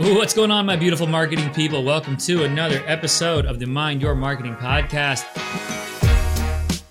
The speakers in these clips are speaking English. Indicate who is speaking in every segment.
Speaker 1: What's going on, my beautiful marketing people? Welcome to another episode of the Mind Your Marketing podcast.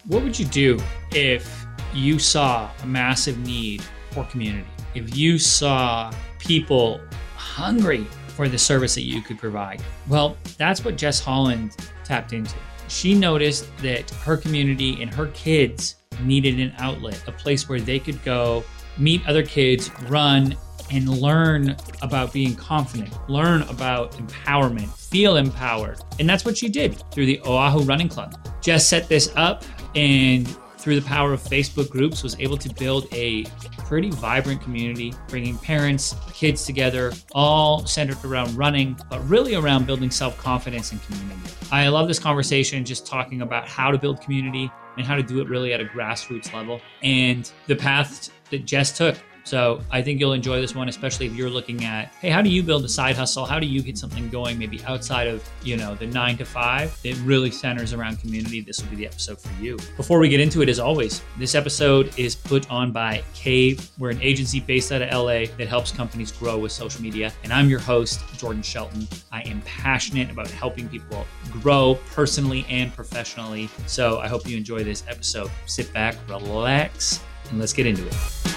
Speaker 1: What would you do if you saw a massive need for community? If you saw people hungry for the service that you could provide? Well, that's what Jess Holland tapped into. She noticed that her community and her kids needed an outlet, a place where they could go meet other kids, run, and learn about being confident, learn about empowerment, feel empowered. And that's what she did through the Oahu Running Club. Jess set this up and through the power of Facebook groups was able to build a pretty vibrant community, bringing parents, kids together, all centered around running, but really around building self-confidence and community. I love this conversation just talking about how to build community and how to do it really at a grassroots level and the path that Jess took so I think you'll enjoy this one, especially if you're looking at, hey, how do you build a side hustle? How do you get something going maybe outside of, you know, the nine to five? It really centers around community. This will be the episode for you. Before we get into it, as always, this episode is put on by Cave. We're an agency based out of LA that helps companies grow with social media. And I'm your host, Jordan Shelton. I am passionate about helping people grow personally and professionally. So I hope you enjoy this episode. Sit back, relax, and let's get into it.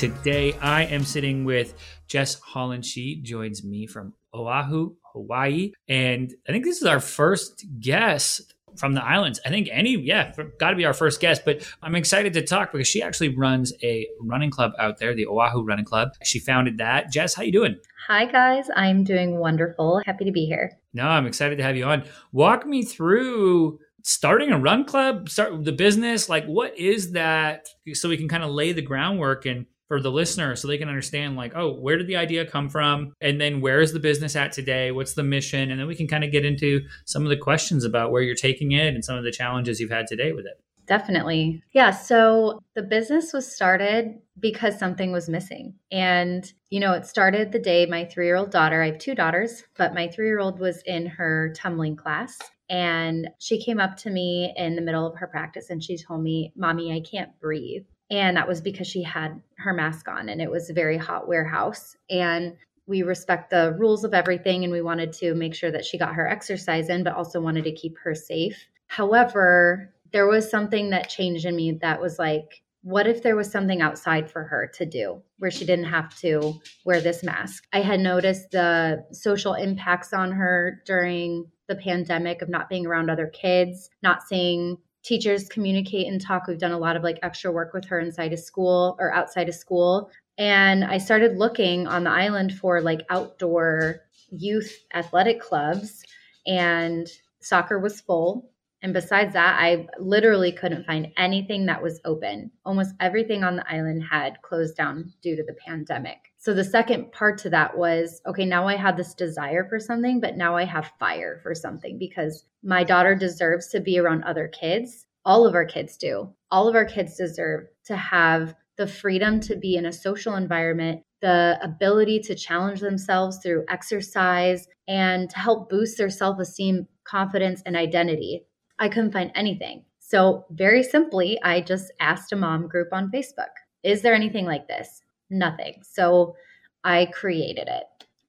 Speaker 1: Today, I am sitting with Jess Holland. She joins me from Oahu, Hawaii. And I think this is our first guest from the islands. I think any, yeah, got to be our first guest. But I'm excited to talk because she actually runs a running club out there, the Oahu Running Club. She founded that. Jess, how you doing?
Speaker 2: Hi guys, I'm doing wonderful. Happy to be here.
Speaker 1: No, I'm excited to have you on. Walk me through starting a run club, start the business. Like, what is that? So we can kind of lay the groundwork and for the listener so they can understand like oh where did the idea come from? And then where is the business at today? What's the mission? And then we can kind of get into some of the questions about where you're taking it and some of the challenges you've had today with it.
Speaker 2: Definitely. Yeah so the business was started because something was missing. And you know it started the day my three-year-old daughter i have two daughters but my three-year-old was in her tumbling class. And she came up to me in the middle of her practice and she told me mommy i can't breathe and that was because she had her mask on and it was a very hot warehouse. And we respect the rules of everything and we wanted to make sure that she got her exercise in, but also wanted to keep her safe. However, there was something that changed in me that was like, what if there was something outside for her to do where she didn't have to wear this mask? I had noticed the social impacts on her during the pandemic of not being around other kids, not seeing teachers communicate and talk. We've done a lot of like extra work with her inside of school or outside of school. And I started looking on the island for like outdoor youth athletic clubs, and soccer was full. And besides that, I literally couldn't find anything that was open. Almost everything on the island had closed down due to the pandemic. So the second part to that was okay, now I have this desire for something, but now I have fire for something because my daughter deserves to be around other kids. All of our kids do. All of our kids deserve to have the freedom to be in a social environment, the ability to challenge themselves through exercise, and to help boost their self esteem, confidence, and identity. I couldn't find anything. So, very simply, I just asked a mom group on Facebook Is there anything like this? Nothing. So, I created it.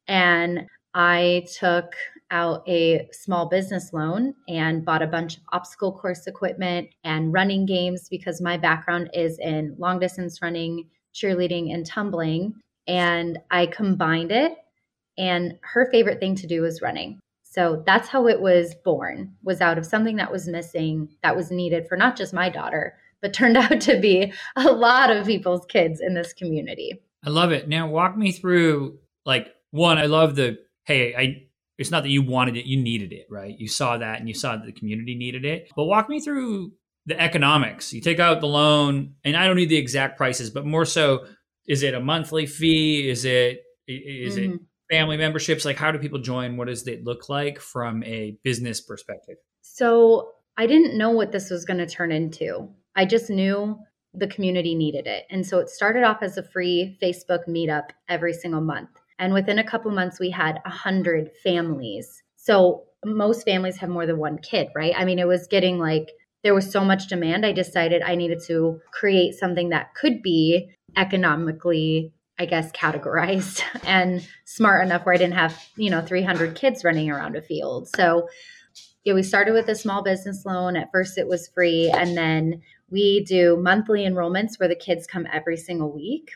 Speaker 2: And I took out a small business loan and bought a bunch of obstacle course equipment and running games because my background is in long distance running, cheerleading, and tumbling. And I combined it. And her favorite thing to do was running. So that's how it was born, was out of something that was missing, that was needed for not just my daughter, but turned out to be a lot of people's kids in this community.
Speaker 1: I love it. Now walk me through like one, I love the hey, I it's not that you wanted it, you needed it, right? You saw that and you saw that the community needed it. But walk me through the economics. You take out the loan, and I don't need the exact prices, but more so, is it a monthly fee? Is it is mm-hmm. it family memberships? Like, how do people join? What does it look like from a business perspective?
Speaker 2: So I didn't know what this was going to turn into. I just knew the community needed it. And so it started off as a free Facebook meetup every single month. And within a couple months, we had a hundred families. So most families have more than one kid, right? I mean, it was getting like there was so much demand, I decided I needed to create something that could be economically I guess categorized and smart enough where I didn't have, you know, 300 kids running around a field. So yeah, we started with a small business loan. At first it was free and then we do monthly enrollments where the kids come every single week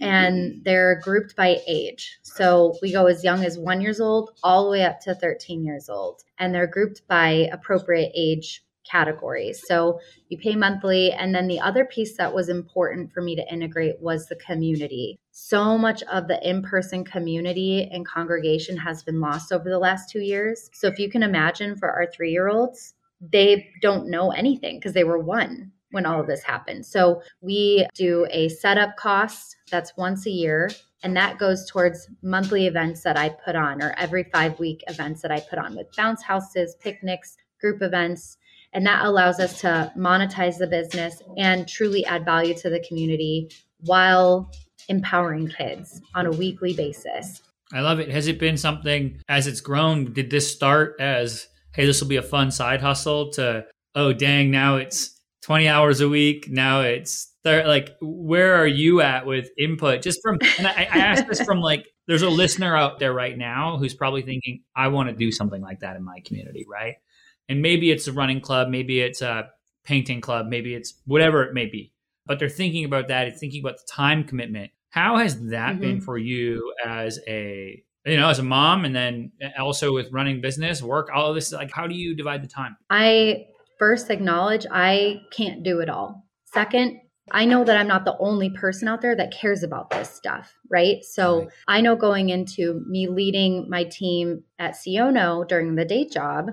Speaker 2: and they're grouped by age. So we go as young as one years old all the way up to 13 years old. And they're grouped by appropriate age categories. So you pay monthly. And then the other piece that was important for me to integrate was the community. So much of the in person community and congregation has been lost over the last two years. So if you can imagine for our three year olds, they don't know anything because they were one when all of this happened. So we do a setup cost that's once a year. And that goes towards monthly events that I put on, or every five week events that I put on with bounce houses, picnics, group events. And that allows us to monetize the business and truly add value to the community while empowering kids on a weekly basis.
Speaker 1: I love it. Has it been something as it's grown? Did this start as, hey, this will be a fun side hustle to, oh, dang, now it's 20 hours a week. Now it's like, where are you at with input? Just from, and I, I ask this from like, there's a listener out there right now who's probably thinking, I want to do something like that in my community, right? And maybe it's a running club, maybe it's a painting club, maybe it's whatever it may be. But they're thinking about that, it's thinking about the time commitment. How has that mm-hmm. been for you as a you know, as a mom and then also with running business, work, all of this, like how do you divide the time?
Speaker 2: I first acknowledge I can't do it all. Second, I know that I'm not the only person out there that cares about this stuff, right? So right. I know going into me leading my team at Siono during the day job,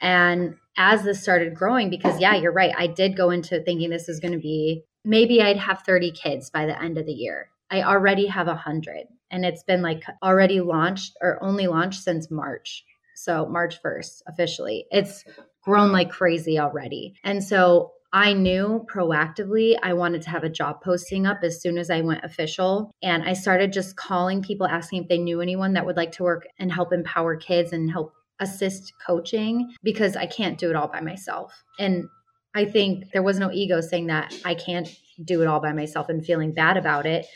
Speaker 2: and as this started growing, because yeah, you're right, I did go into thinking this is going to be maybe I'd have 30 kids by the end of the year. I already have 100, and it's been like already launched or only launched since March. So March 1st officially. It's grown like crazy already. And so I knew proactively I wanted to have a job posting up as soon as I went official. And I started just calling people, asking if they knew anyone that would like to work and help empower kids and help assist coaching because I can't do it all by myself. And I think there was no ego saying that I can't do it all by myself and feeling bad about it.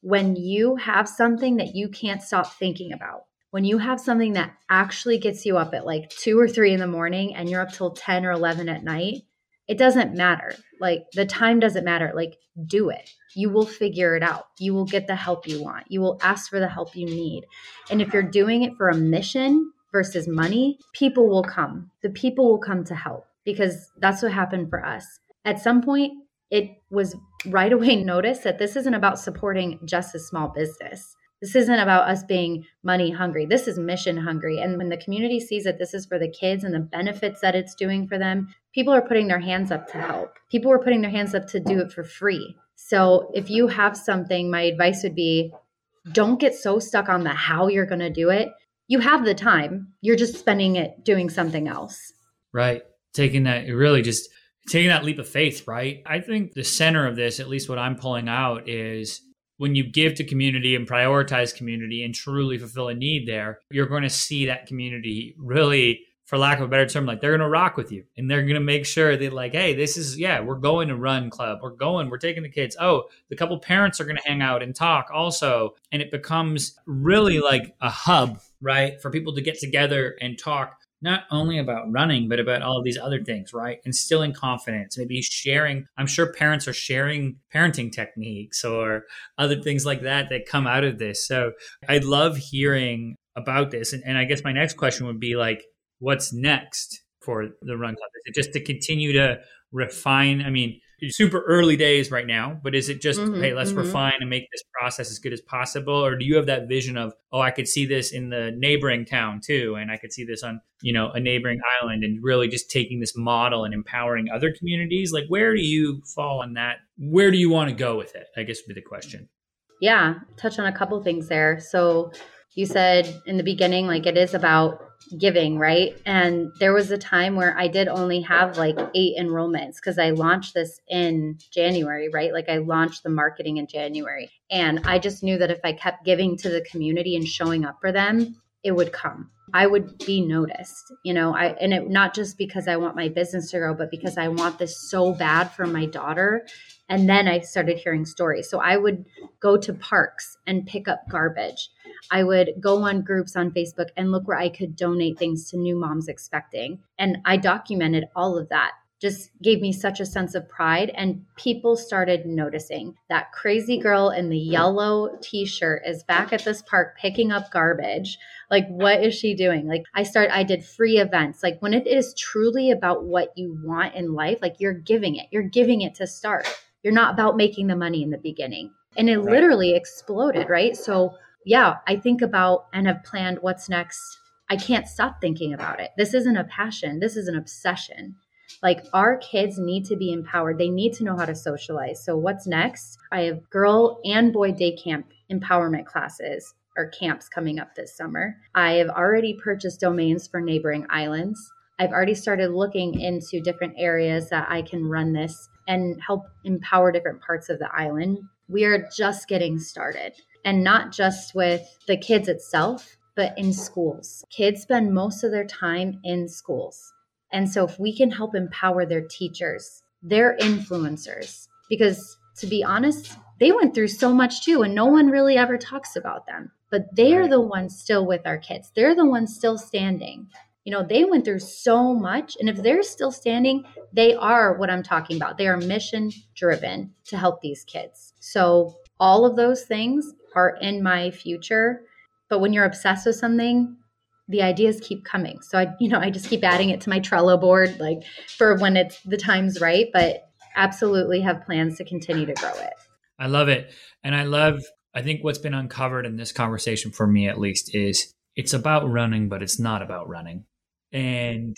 Speaker 2: When you have something that you can't stop thinking about, when you have something that actually gets you up at like two or three in the morning and you're up till 10 or 11 at night, it doesn't matter. Like the time doesn't matter. Like do it. You will figure it out. You will get the help you want. You will ask for the help you need. And if you're doing it for a mission versus money, people will come. The people will come to help because that's what happened for us. At some point, it was right away noticed that this isn't about supporting just a small business. This isn't about us being money hungry. This is mission hungry. And when the community sees that this is for the kids and the benefits that it's doing for them, people are putting their hands up to help. People are putting their hands up to do it for free. So if you have something, my advice would be don't get so stuck on the how you're going to do it. You have the time, you're just spending it doing something else.
Speaker 1: Right. Taking that, really just taking that leap of faith, right? I think the center of this, at least what I'm pulling out, is when you give to community and prioritize community and truly fulfill a need there, you're going to see that community really, for lack of a better term, like they're going to rock with you and they're going to make sure that, like, hey, this is, yeah, we're going to run club. We're going, we're taking the kids. Oh, the couple parents are going to hang out and talk also. And it becomes really like a hub, right, for people to get together and talk not only about running, but about all of these other things, right? Instilling confidence, maybe sharing. I'm sure parents are sharing parenting techniques or other things like that that come out of this. So I love hearing about this. And, and I guess my next question would be like, what's next for the Run Club? Is it just to continue to refine? I mean, super early days right now, but is it just, mm-hmm, hey, let's mm-hmm. refine and make this process as good as possible? Or do you have that vision of, oh, I could see this in the neighboring town too, and I could see this on, you know, a neighboring island and really just taking this model and empowering other communities? Like, where do you fall on that? Where do you want to go with it? I guess would be the question.
Speaker 2: Yeah, touch on a couple things there. So you said in the beginning, like it is about giving, right? And there was a time where I did only have like eight enrollments because I launched this in January, right? Like I launched the marketing in January. And I just knew that if I kept giving to the community and showing up for them, it would come. I would be noticed, you know, I and it not just because I want my business to grow, but because I want this so bad for my daughter. And then I started hearing stories. So I would go to parks and pick up garbage. I would go on groups on Facebook and look where I could donate things to new moms expecting. And I documented all of that just gave me such a sense of pride and people started noticing that crazy girl in the yellow t-shirt is back at this park picking up garbage. Like what is she doing? Like i start i did free events. Like when it is truly about what you want in life like you're giving it. You're giving it to start. You're not about making the money in the beginning. And it right. literally exploded right? So yeah i think about and have planned what's next. I can't stop thinking about it. This isn't a passion. This is an obsession like our kids need to be empowered. They need to know how to socialize. So what's next? I have girl and boy day camp empowerment classes or camps coming up this summer. I have already purchased domains for neighboring islands. I've already started looking into different areas that I can run this and help empower different parts of the island. We are just getting started and not just with the kids itself, but in schools. Kids spend most of their time in schools. And so, if we can help empower their teachers, their influencers, because to be honest, they went through so much too, and no one really ever talks about them. But they are the ones still with our kids. They're the ones still standing. You know, they went through so much. And if they're still standing, they are what I'm talking about. They are mission driven to help these kids. So, all of those things are in my future. But when you're obsessed with something, the ideas keep coming. So I, you know, I just keep adding it to my Trello board, like for when it's the time's right. But absolutely have plans to continue to grow it.
Speaker 1: I love it, and I love. I think what's been uncovered in this conversation for me, at least, is it's about running, but it's not about running, and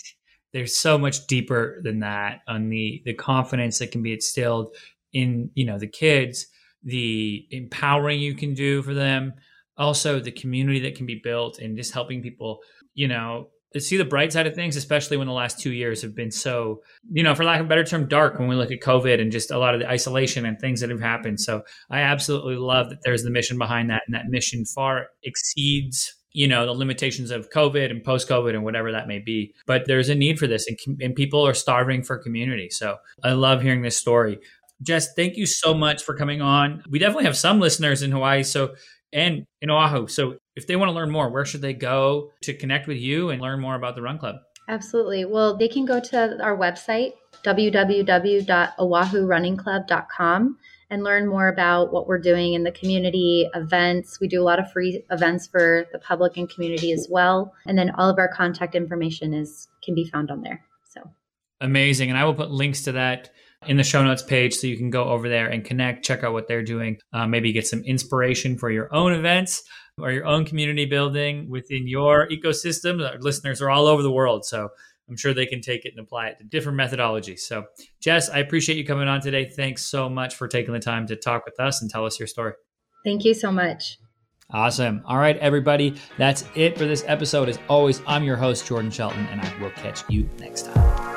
Speaker 1: there's so much deeper than that on the the confidence that can be instilled in you know the kids the empowering you can do for them also the community that can be built and just helping people, you know, see the bright side of things, especially when the last two years have been so, you know, for lack of a better term, dark when we look at COVID and just a lot of the isolation and things that have happened. So I absolutely love that there's the mission behind that, and that mission far exceeds you know the limitations of covid and post covid and whatever that may be. But there's a need for this and, and people are starving for community. So i love hearing this story. Jess thank you so much for coming on. We definitely have some listeners in hawaii. So and in Oahu. So if they want to learn more, where should they go to connect with you and learn more about the Run Club?
Speaker 2: Absolutely. Well, they can go to our website, www.oahurunningclub.com, and learn more about what we're doing in the community events. We do a lot of free events for the public and community as well. And then all of our contact information is can be found on there. So
Speaker 1: amazing. And I will put links to that in the show notes page so you can go over there and connect, check out what they're doing, uh, maybe get some inspiration for your own events or your own community building within your ecosystem. Our listeners are all over the world. So I'm sure they can take it and apply it to different methodologies. So, Jess, I appreciate you coming on today. Thanks so much for taking the time to talk with us and tell us your story.
Speaker 2: Thank you so much.
Speaker 1: Awesome. All right, everybody. That's it for this episode. As always, I'm your host, Jordan Shelton, and I will catch you next time.